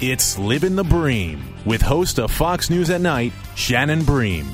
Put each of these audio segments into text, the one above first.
It's Living the Bream with host of Fox News at Night, Shannon Bream.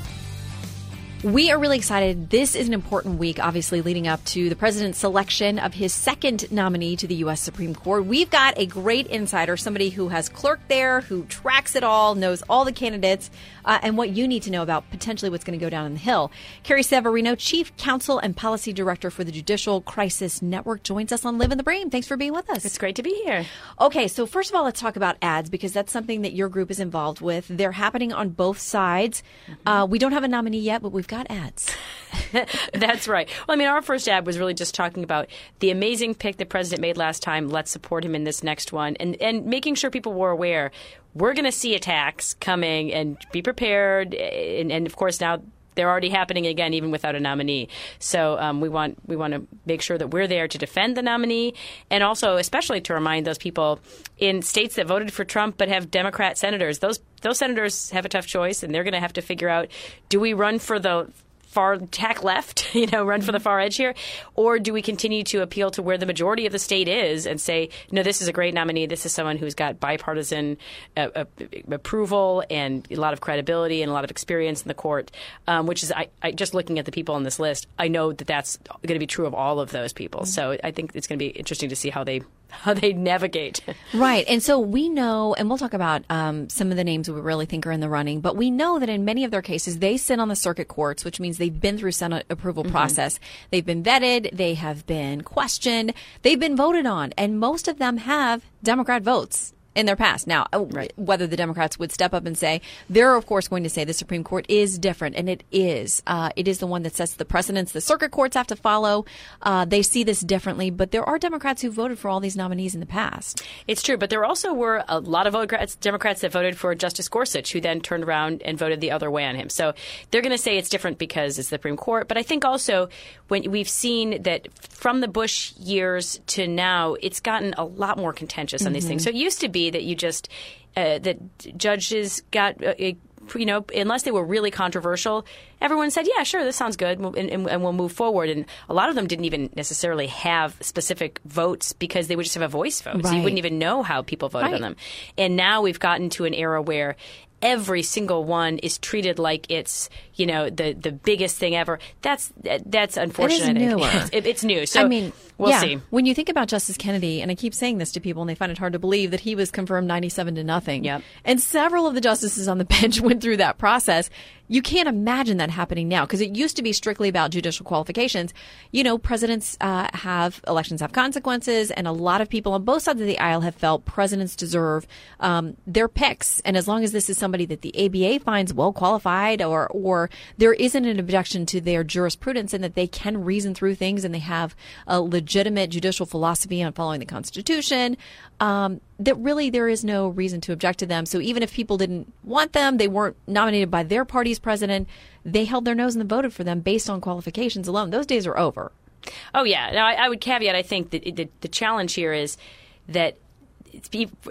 We are really excited. This is an important week, obviously, leading up to the president's selection of his second nominee to the U.S. Supreme Court. We've got a great insider, somebody who has clerked there, who tracks it all, knows all the candidates, uh, and what you need to know about potentially what's going to go down on the Hill. Carrie Severino, Chief Counsel and Policy Director for the Judicial Crisis Network, joins us on Livin' the Bream. Thanks for being with us. It's great to be here. Okay, so first of all, let's talk about ads because that's something that your group is involved with. They're happening on both sides. Uh, we don't have a nominee yet, but we've got ads. That's right. Well, I mean, our first ad was really just talking about the amazing pick the president made last time. Let's support him in this next one, and and making sure people were aware we're going to see attacks coming, and be prepared. And, and of course, now they're already happening again, even without a nominee. So um, we want we want to make sure that we're there to defend the nominee, and also especially to remind those people in states that voted for Trump but have Democrat senators. Those those senators have a tough choice, and they're going to have to figure out: do we run for the far tack left, you know, run for the far edge here, or do we continue to appeal to where the majority of the state is and say, no, this is a great nominee. This is someone who's got bipartisan uh, uh, approval and a lot of credibility and a lot of experience in the court. Um, which is, I, I, just looking at the people on this list, I know that that's going to be true of all of those people. Mm-hmm. So I think it's going to be interesting to see how they how they navigate. Right. And so we know, and we'll talk about um, some of the names we really think are in the running, but we know that in many of their cases, they sit on the circuit courts, which means they've been through Senate approval mm-hmm. process. They've been vetted, they have been questioned, they've been voted on, and most of them have Democrat votes in their past. Now, uh, right. whether the Democrats would step up and say, they're of course going to say the Supreme Court is different, and it is. Uh, it is the one that sets the precedents the circuit courts have to follow. Uh, they see this differently, but there are Democrats who voted for all these nominees in the past. It's true, but there also were a lot of Democrats that voted for Justice Gorsuch, who then turned around and voted the other way on him. So they're going to say it's different because it's the Supreme Court. But I think also when we've seen that from the Bush years to now, it's gotten a lot more contentious on mm-hmm. these things. So it used to be that you just uh, that judges got. Uh, you know, unless they were really controversial, everyone said, "Yeah, sure, this sounds good," and, and, and, we'll move forward. And a lot of them didn't even necessarily have specific votes because they would just have a voice vote, right. so you wouldn't even know how people voted right. on them. And now we've gotten to an era where every single one is treated like it's you know the the biggest thing ever. That's that's unfortunate. It is newer. It's, it's new. So I mean, we'll yeah, see. When you think about Justice Kennedy, and I keep saying this to people, and they find it hard to believe that he was confirmed ninety-seven to nothing. Yep. And several of the justices on the bench went through that process. You can't imagine that happening now because it used to be strictly about judicial qualifications. You know, presidents uh, have elections have consequences, and a lot of people on both sides of the aisle have felt presidents deserve um, their picks. And as long as this is somebody that the ABA finds well qualified, or or there isn't an objection to their jurisprudence and that they can reason through things and they have a legitimate judicial philosophy on following the Constitution, um, that really there is no reason to object to them. So even if people didn't want them, they weren't nominated by their party's president, they held their nose and voted for them based on qualifications alone. Those days are over. Oh, yeah. Now, I, I would caveat, I think that the, the challenge here is that,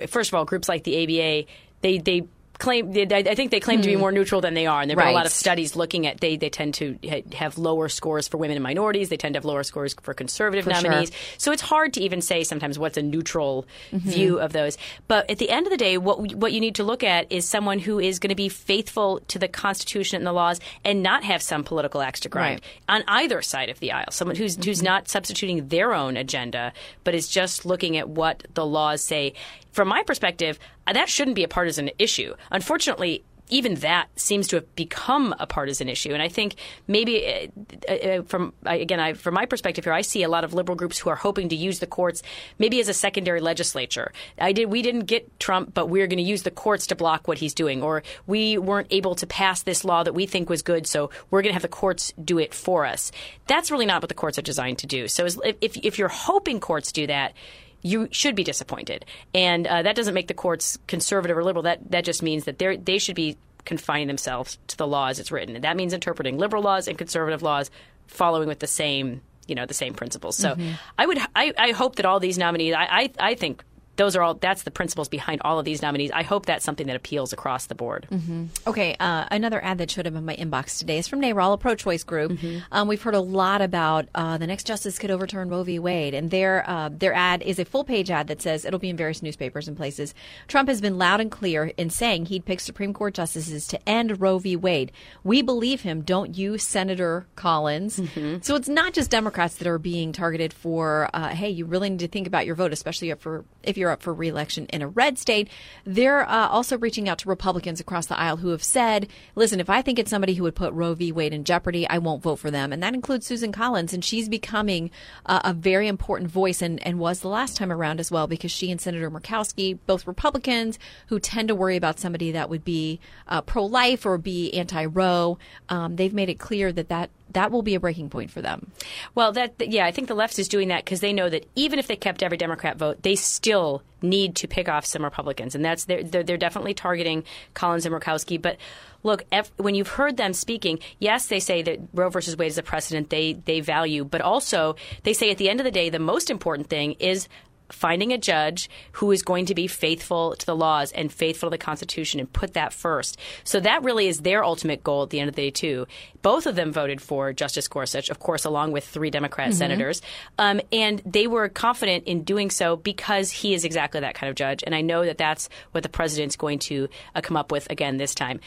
first of all, groups like the ABA, they, they claim. I think they claim to be hmm. more neutral than they are, and there have right. been a lot of studies looking at they they tend to have lower scores for women and minorities. They tend to have lower scores for conservative for nominees. Sure. So it's hard to even say sometimes what's a neutral mm-hmm. view of those. But at the end of the day, what what you need to look at is someone who is going to be faithful to the Constitution and the laws, and not have some political axe to grind right. on either side of the aisle. Someone who's mm-hmm. who's not substituting their own agenda, but is just looking at what the laws say from my perspective, that shouldn't be a partisan issue. Unfortunately, even that seems to have become a partisan issue. And I think maybe, uh, uh, from again, I, from my perspective here, I see a lot of liberal groups who are hoping to use the courts maybe as a secondary legislature. I did, we didn't get Trump, but we're going to use the courts to block what he's doing, or we weren't able to pass this law that we think was good, so we're going to have the courts do it for us. That's really not what the courts are designed to do. So if if you're hoping courts do that you should be disappointed. And uh, that doesn't make the courts conservative or liberal. That that just means that they they should be confining themselves to the law as it's written. And that means interpreting liberal laws and conservative laws, following with the same you know the same principles. So mm-hmm. I would I, I hope that all these nominees I, I I think those are all that's the principles behind all of these nominees. I hope that's something that appeals across the board. Mm-hmm. Okay, uh, another ad that showed up in my inbox today is from NARAL, a pro-choice group. Mm-hmm. Um, we've heard a lot about uh, the next justice could overturn Roe v. Wade, and their uh, their ad is a full-page ad that says it'll be in various newspapers and places. Trump has been loud and clear in saying he'd pick Supreme Court justices to end Roe v. Wade. We believe him, don't you, Senator Collins? Mm-hmm. So it's not just Democrats that are being targeted for. Uh, hey, you really need to think about your vote, especially for if you're up for reelection in a red state. They're uh, also reaching out to Republicans across the aisle who have said, listen, if I think it's somebody who would put Roe v. Wade in jeopardy, I won't vote for them. And that includes Susan Collins. And she's becoming uh, a very important voice and, and was the last time around as well because she and Senator Murkowski, both Republicans who tend to worry about somebody that would be uh, pro life or be anti Roe, um, they've made it clear that that that will be a breaking point for them. Well, that yeah, I think the left is doing that because they know that even if they kept every Democrat vote, they still need to pick off some Republicans, and that's they're they're, they're definitely targeting Collins and Murkowski, but. Look, when you've heard them speaking, yes, they say that Roe versus Wade is a precedent they they value, but also they say at the end of the day, the most important thing is finding a judge who is going to be faithful to the laws and faithful to the Constitution and put that first. So that really is their ultimate goal at the end of the day, too. Both of them voted for Justice Gorsuch, of course, along with three Democrat mm-hmm. senators. Um, and they were confident in doing so because he is exactly that kind of judge. And I know that that's what the president's going to uh, come up with again this time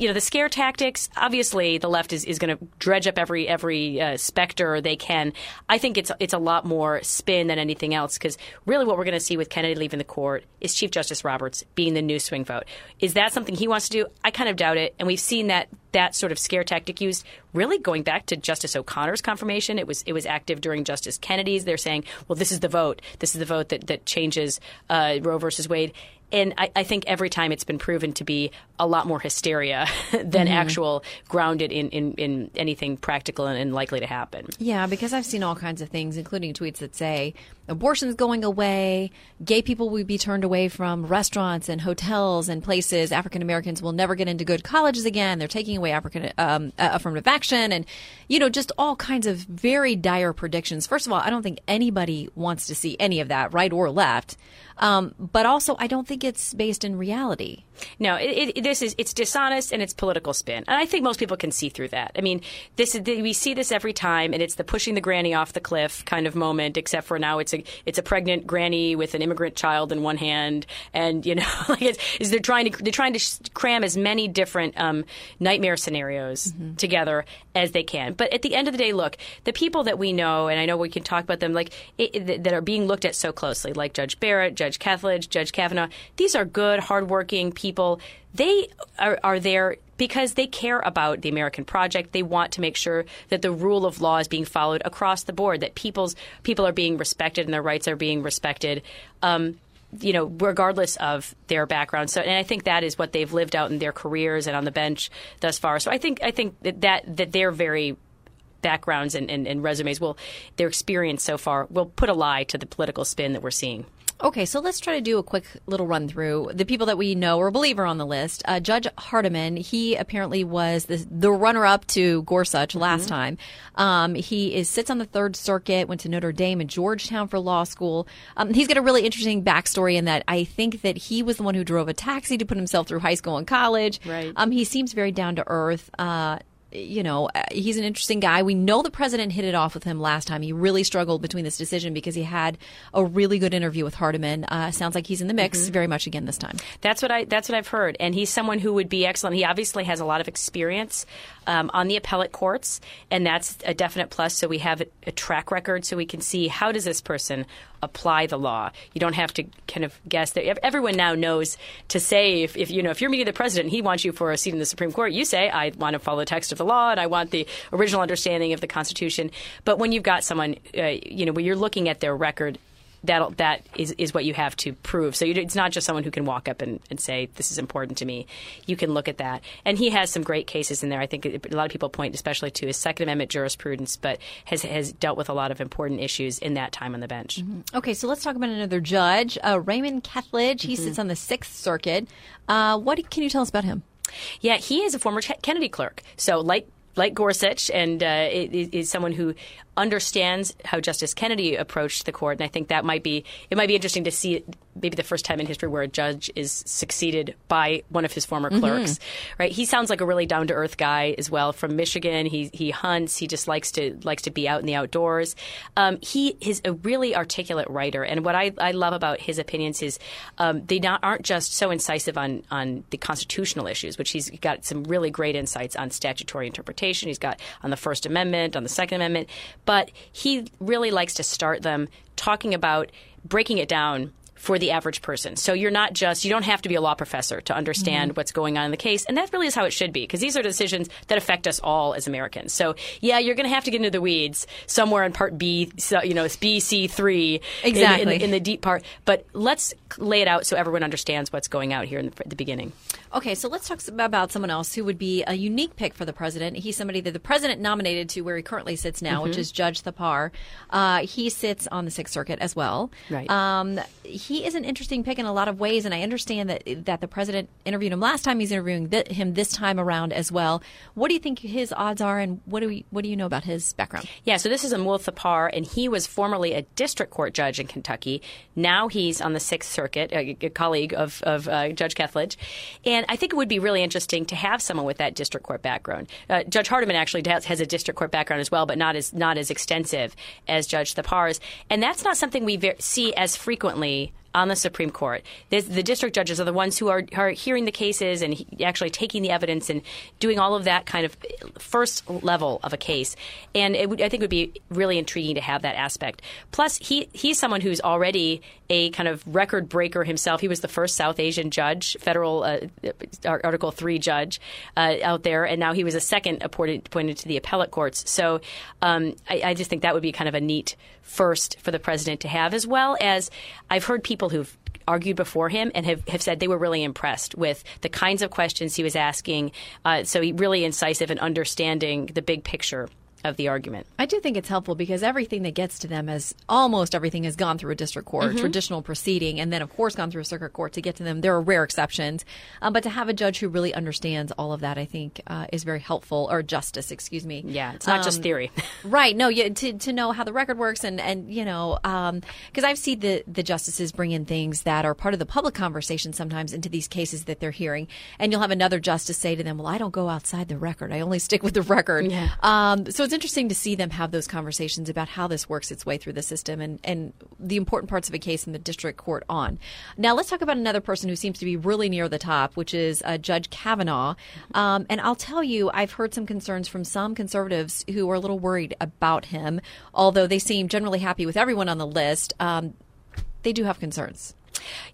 you know the scare tactics. Obviously, the left is, is going to dredge up every every uh, specter they can. I think it's it's a lot more spin than anything else because really what we're going to see with Kennedy leaving the court is Chief Justice Roberts being the new swing vote. Is that something he wants to do? I kind of doubt it, and we've seen that that sort of scare tactic used really going back to Justice O'Connor's confirmation. It was it was active during Justice Kennedy's. They're saying, well, this is the vote. This is the vote that that changes uh, Roe versus Wade and I, I, think every time it's been proven to be a lot more hysteria than mm-hmm. actual grounded in, in, in, anything practical and, and, likely to happen. Yeah, because I've seen all kinds of things, including tweets that say abortion's going away, gay people will be turned away from restaurants and hotels and places, African Americans will never get into good colleges again, they're taking away African um, affirmative action, and you know just all kinds of very dire predictions. First of all, I don't think anybody wants to see any of that, right or left. Um, but also, I don't think it's based in reality. No, it, it, this is it's dishonest and it's political spin, and I think most people can see through that. I mean, this is, we see this every time, and it's the pushing the granny off the cliff kind of moment. Except for now, it's a it's a pregnant granny with an immigrant child in one hand, and you know, like it's, is they're trying to they're trying to cram as many different um, nightmare scenarios mm-hmm. together as they can. But at the end of the day, look, the people that we know, and I know we can talk about them, like it, that are being looked at so closely, like Judge Barrett, Judge Kethledge, Judge Kavanaugh. These are good, hardworking people. They are, are there because they care about the American project. They want to make sure that the rule of law is being followed across the board, that people's people are being respected and their rights are being respected. Um, you know, regardless of their background. So, and I think that is what they've lived out in their careers and on the bench thus far. So, I think I think that that, that they're very backgrounds and, and, and resumes will their experience so far will put a lie to the political spin that we're seeing. Okay, so let's try to do a quick little run through the people that we know or believe are on the list. Uh, Judge Hardiman, he apparently was the, the runner up to Gorsuch last mm-hmm. time. Um, he is sits on the Third Circuit, went to Notre Dame and Georgetown for law school. Um, he's got a really interesting backstory in that I think that he was the one who drove a taxi to put himself through high school and college. Right. Um, he seems very down to earth. Uh, you know, uh, he's an interesting guy. We know the president hit it off with him last time. He really struggled between this decision because he had a really good interview with Hardiman. Uh, sounds like he's in the mix mm-hmm. very much again this time. That's what I that's what I've heard, and he's someone who would be excellent. He obviously has a lot of experience um, on the appellate courts, and that's a definite plus. So we have a, track record, so we can see how does this person apply the law. You don't have to kind of guess that everyone now knows to say if, if you know if you're meeting the president, he wants you for a seat in the Supreme Court. You say I want to follow the text of the law and I want the original understanding of the Constitution. But when you've got someone, uh, you know, when you're looking at their record that that is, is what you have to prove. So you, it's not just someone who can walk up and, and say this is important to me. You can look at that, and he has some great cases in there. I think a lot of people point especially to his Second Amendment jurisprudence, but has has dealt with a lot of important issues in that time on the bench. Mm-hmm. Okay, so let's talk about another judge, uh, Raymond Kethledge. He mm-hmm. sits on the Sixth Circuit. Uh, what can you tell us about him? Yeah, he is a former Kennedy clerk. So, like like Gorsuch, and uh, is, is, someone who understands how Justice Kennedy approached the court, and I think that might be it might be interesting to see maybe the first time in history where a judge is succeeded by one of his former Mm-hmm. clerks. Right? He sounds like a really down to earth guy as well from Michigan. He he hunts. He just likes to likes to be out in the outdoors. Um, he is a really articulate writer, and what I, I love about his opinions is um, they not aren't just so incisive on on the constitutional issues, which he's got some really great insights on statutory interpretation. He's got on the First Amendment, on the Second Amendment, but he really likes to start them talking about breaking it down for the average person. So you're not just, you don't have to be a law professor to understand mm-hmm. what's going on in the case. And that really is how it should be, because these are decisions that affect us all as Americans. So, yeah, you're going to have to get into the weeds somewhere in part B, so, you know, it's BC3 in- in, Exactly. in, the deep part. But let's lay it out so everyone understands what's going out here in the, the beginning. Okay, so let's talk about someone else who would be a unique pick for the president. He's somebody that the president nominated to where he currently sits now, which is Judge Thapar. Uh, he sits on the Sixth Circuit as well. Right. Um, he is an interesting pick in a lot of ways, and I understand that that the president interviewed him last time. He's interviewing th- him this time around as well. What do you think his odds are, and what do we what do you know about his background? Yeah, so this is Amul Thapar, and he was formerly a district court judge in Kentucky. Now he's on the Sixth Circuit, a, a colleague of, of uh, Judge Kethledge. And I think it would be really interesting to have someone with that district court background. Uh, Judge Hardiman actually has, has a district court background as well, but not as not as extensive as Judge Thapar's. And that's not something we ver- see as frequently on the Supreme Court. There's, the district judges are the ones who are, are hearing the cases and he- actually taking the evidence and doing all of that kind of first level of a case. And it would, I think it would be really intriguing to have that aspect. Plus, he he's someone who's already a kind of record breaker himself. He was the first South Asian judge, federal uh, Article Three judge uh, out there, and now he was a second appointed, appointed to the appellate courts. So um, I, I just think that would be kind of a neat first for the president to have, as well as I've heard people who've argued before him and have, have said they were really impressed with the kinds of questions he was asking. Uh, so he really incisive in understanding the big picture of the argument. I do think it's helpful because everything that gets to them is almost everything has gone through a district court, traditional proceeding, and then of course gone through a circuit court to get to them. There are rare exceptions, um, but to have a judge who really understands all of that, I think, uh, is very helpful. Or justice, excuse me. Yeah, it's not just Um, theory. Right. No, yeah, to, to know how the record works and, and you know, because I've seen the, the justices bring in things that are part of the public conversation sometimes into these cases that they're hearing. And you'll have another justice say to them, well, I don't go outside the record. I only stick with the record. Yeah. Um, so it's interesting to see them have those conversations about how this works its way through the system and, and the important parts of a case in the district court on. Now, let's talk about another person who seems to be really near the top, which is uh, Judge Kavanaugh. Um, and I'll tell you, I've heard some concerns from some conservatives who are a little worried about him, although they seem generally happy with everyone on the list. Um, they do have concerns.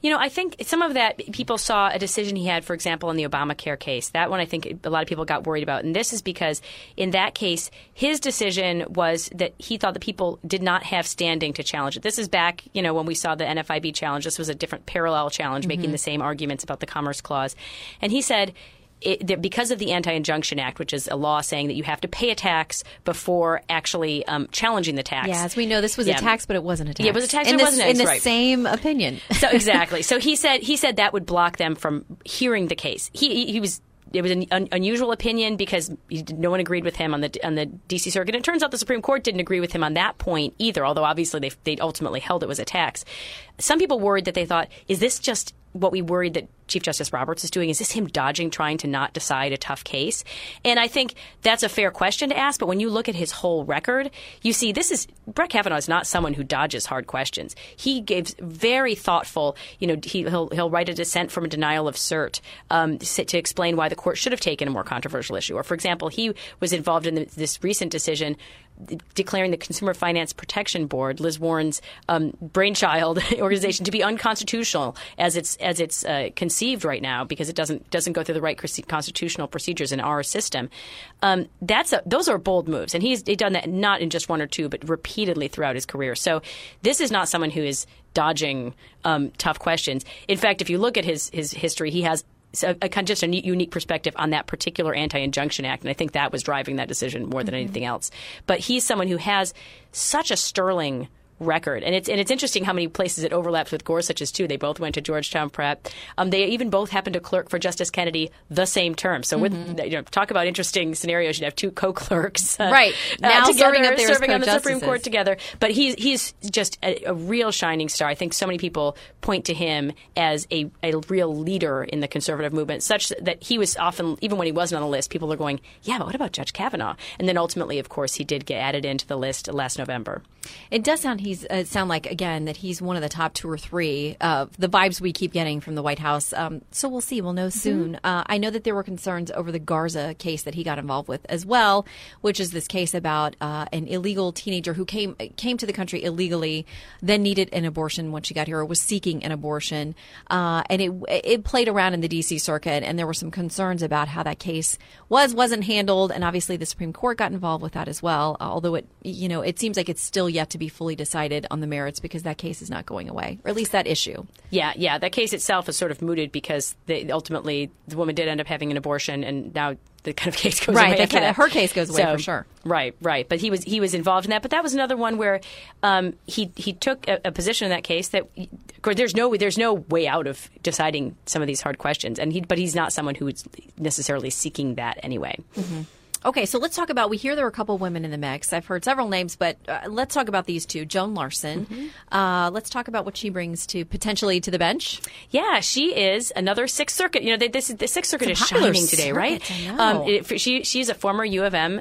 You know, I think some of that people saw a decision he had, for example, in the Obamacare case. That one I think a lot of people got worried about. And this is because in that case, his decision was that he thought the people did not have standing to challenge it. This is back, you know, when we saw the NFIB challenge. This was a different parallel challenge making mm-hmm. the same arguments about the Commerce Clause. And he said, it, because of the Anti-Injunction Act, which is a law saying that you have to pay a tax before actually um, challenging the tax. Yeah, as we know, this was Yeah. a tax, but it wasn't a tax. Yeah, it was a tax, In it the, wasn't a in the right. same opinion. So exactly. So he said he said that would block them from hearing the case. He he, he was. It was an un, unusual opinion because no one agreed with him on the on the D.C. circuit. And it turns out the Supreme Court didn't agree with him on that point either. Although obviously they they ultimately held it was a tax. Some people worried that they thought, is this just what we worried that Chief Justice Roberts is doing? Is this him dodging trying to not decide a tough case? And I think that's a fair question to ask. But when you look at his whole record, you see this is Brett Kavanaugh is not someone who dodges hard questions. He gives very thoughtful. You know, he, he'll he'll write a dissent from a denial of cert um, to explain why the court should have taken a more controversial issue. Or, for example, he was involved in this recent decision declaring the Consumer Finance Protection Board, Liz Warren's um, brainchild organization, to be unconstitutional as it's as it's uh, conceived right now because it doesn't doesn't go through the right constitutional procedures in our system. Um, that's a, those are bold moves, and he's, done that not in just one or two, but repeatedly throughout his career. So this is not someone who is dodging um, tough questions. In fact, if you look at his his history, he has a, a kind of just a unique perspective on that particular anti-injunction act, and I think that was driving that decision more than mm-hmm. anything else. But he's someone who has such a sterling record. And it's and it's interesting how many places it overlaps with Gorsuch's too. They both went to Georgetown Prep. Um, they even both happened to clerk for Justice Kennedy the same term. So with you know, talk about interesting scenarios. You'd have two co-clerks, uh, Right. Now uh, together, serving up there serving on the Supreme. Court together. But he's he's just a, a real shining star. I think so many people point to him as a, a real leader in the conservative movement, such that he was often, even when he wasn't on the list, people are going, "Yeah, but what about Judge Kavanaugh?" And then ultimately, of course, he did get added into the list last November. It does sound he's uh, sound like again that he's one of the top two or three of the vibes we keep getting from the White House. Um, so we'll see. We'll know soon. Uh, I know that there were concerns over the Garza case that he got involved with as well, which is this case about uh, an illegal teenager who came came to the country illegally, then needed an abortion when she got here, or was seeking an abortion, uh, and it it played around in the D.C. circuit, and there were some concerns about how that case was wasn't handled, and obviously the Supreme Court got involved with that as well. Although it you know it seems like it's still yet to be fully decided on the merits because that case is not going away, or at least that issue. Yeah, yeah. That case itself is sort of mooted because they, ultimately the woman did end up having an abortion, and now the kind of case goes Right, away. after ca- her case goes away for sure. Right, right. But he was he was involved in that. But that was another one where um, he he took a, a position in that case that of course, there's no there's no way out of deciding some of these hard questions. And he but he's not someone who's necessarily seeking that anyway. Okay, so let's talk about. We hear there are a couple women in the mix. I've heard several names, but uh, let's talk about these two. Joan Larsen. Uh, let's talk about what she brings to potentially to the bench. Yeah, she is another Sixth Circuit. You know, they, this the Sixth Circuit It's is shining today, right? circuit, I know. Um, it, she she's a former U of M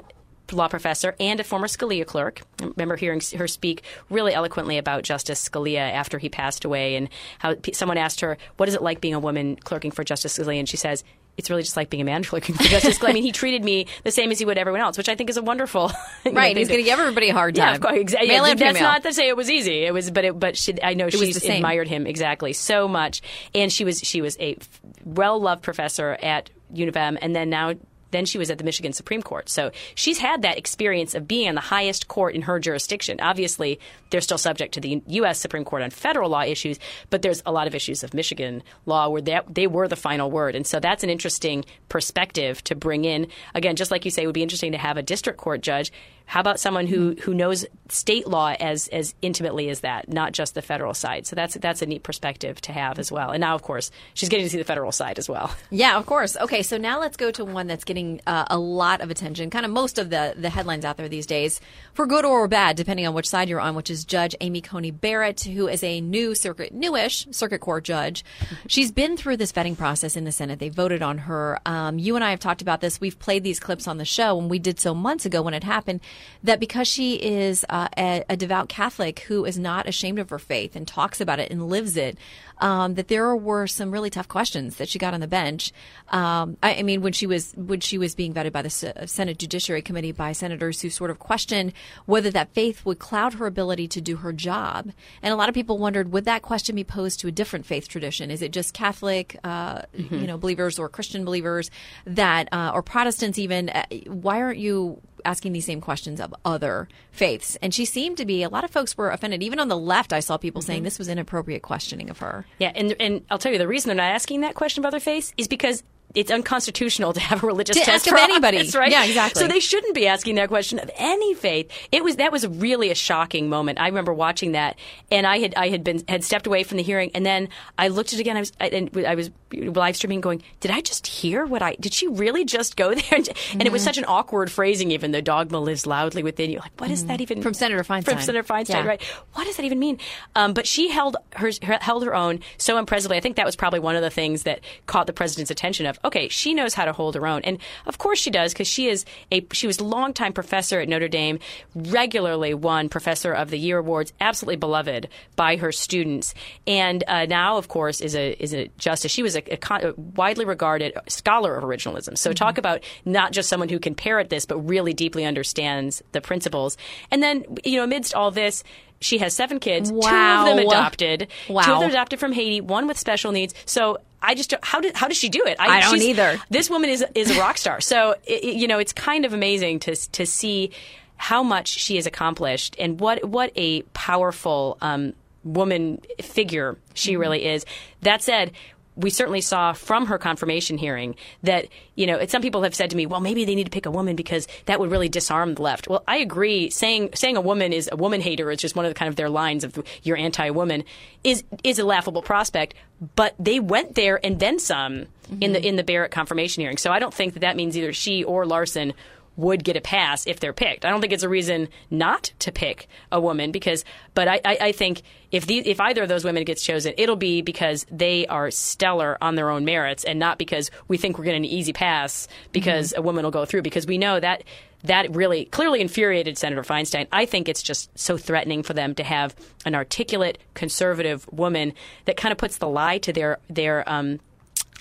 law professor and a former Scalia clerk. I remember hearing her speak really eloquently about Justice Scalia after he passed away, and how someone asked her, "What is it like being a woman clerking for Justice Scalia?" And she says. It's really just like being a man clerking for Justice. I mean, he treated me the same as he would everyone else, which I think is a wonderful. know, Right, thing he's going to give everybody a hard time. yeah, of course. Exactly. Male and That's female. not to say it was easy. It was, but it, but she, I know she admired him exactly so much, and she was she was a well loved professor at U of M, and then now. Then she was at the Michigan Supreme Court. So she's had that experience of being on the highest court in her jurisdiction. Obviously, they're still subject to the U.S. Supreme Court on federal law issues, but there's a lot of issues of Michigan law where they, they were the final word. And so that's an interesting perspective to bring in. Again, just like you say, it would be interesting to have a district court judge. How about someone who, who knows state law as, as intimately as that, not just the federal side? So that's that's a neat perspective to have as well. And now, of course, she's getting to see the federal side as well. Yeah, of course. Okay, so now let's go to one that's getting uh, a lot of attention, kind of most of the, the headlines out there these days, for good or bad, depending on which side you're on, which is Judge Amy Coney Barrett, who is a new circuit, newish circuit court judge. She's been through this vetting process in the Senate. They voted on her. Um, you and I have talked about this. We've played these clips on the show, and we did so months ago when it happened, that because she is uh, a, a devout Catholic who is not ashamed of her faith and talks about it and lives it, um, that there were some really tough questions that she got on the bench. Um, I, I mean, when she was when she was being vetted by the S- Senate Judiciary Committee by senators who sort of questioned whether that faith would cloud her ability to do her job, and a lot of people wondered would that question be posed to a different faith tradition? Is it just Catholic, uh, you know, believers or Christian believers that uh, or Protestants even? Uh, why aren't you asking these same questions of other faiths. And she seemed to be, a lot of folks were offended. Even on the left, I saw people saying this was inappropriate questioning of her. Yeah, and and I'll tell you the reason they're not asking that question about their face is because it's unconstitutional to have a religious To test ask of for anybody. office, right? Yeah, exactly. So they shouldn't be asking that question of any faith. It was that was really a shocking moment. I remember watching that, and I had I had been had stepped away from the hearing, and then I looked at it again. I was I, and I was live streaming, going, "Did I just hear what I? Did she really just go there?" And, and it was Mm-hmm. such an awkward phrasing. Even the dogma lives loudly within you. Like, what is that even Mm-hmm. From Senator Feinstein. From Senator Feinstein, Yeah. right? What does that even mean? Um, but she held her, her held her own so impressively. I think that was probably one of the things that caught the president's attention. Of okay, she knows how to hold her own, and of course she does because she is a she was a longtime professor at Notre Dame, regularly won Professor of the Year awards, absolutely beloved by her students, and uh, now of course is a is a justice. She was a, a con- a widely regarded scholar of originalism. So talk about not just someone who can parrot this, but really deeply understands the principles. And then you know amidst all this. She has seven kids, two of them adopted, two of them adopted from Haiti, one with special needs. So I just don't- how did how does she do it? I don't either. This woman is is a rock star. So it, it- you know it's kind of amazing to to see how much she has accomplished and what what a powerful um, woman figure she Mm-hmm. really is. That said. We certainly saw from her confirmation hearing that, you know, some people have said to me, well, maybe they need to pick a woman because that would really disarm the left. Well, I agree. Saying saying a woman is a woman hater is just one of the kind of their lines of you're anti-woman is is a laughable prospect. But they went there and then some mm-hmm. in the in the Barrett confirmation hearing. So I don't think that that means either she or Larsen would get a pass if they're picked. I don't think it's a reason not to pick a woman because, but I, I, I think if the, if either of those women gets chosen, it'll be because they are stellar on their own merits and not because we think we're getting an easy pass because mm-hmm. a woman will go through because we know that that really clearly infuriated Senator Feinstein. I think it's just so threatening for them to have an articulate conservative woman that kind of puts the lie to their their um,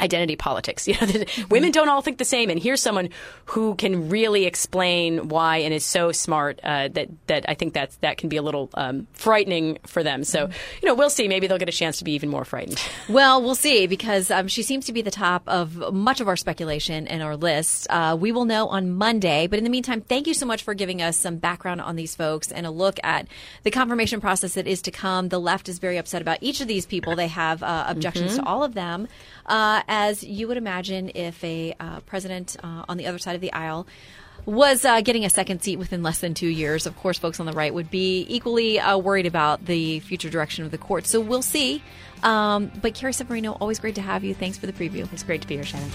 identity politics. You know, women don't all think the same, and here's someone who can really explain why and is so smart uh, that that I think that that can be a little um, frightening for them. So, you know, we'll see. Maybe they'll get a chance to be even more frightened. Well, we'll see because um, she seems to be the top of much of our speculation and our list. Uh, we will know on Monday, but in the meantime, thank you so much for giving us some background on these folks and a look at the confirmation process that is to come. The left is very upset about each of these people. They have uh, objections mm-hmm. to all of them. As you would imagine if a uh, president uh, on the other side of the aisle was uh, getting a second seat within less than two years. Of course, folks on the right would be equally uh, worried about the future direction of the court. So we'll see. Um, but Carrie Severino, always great to have you. Thanks for the preview. It's great to be here, Shannon.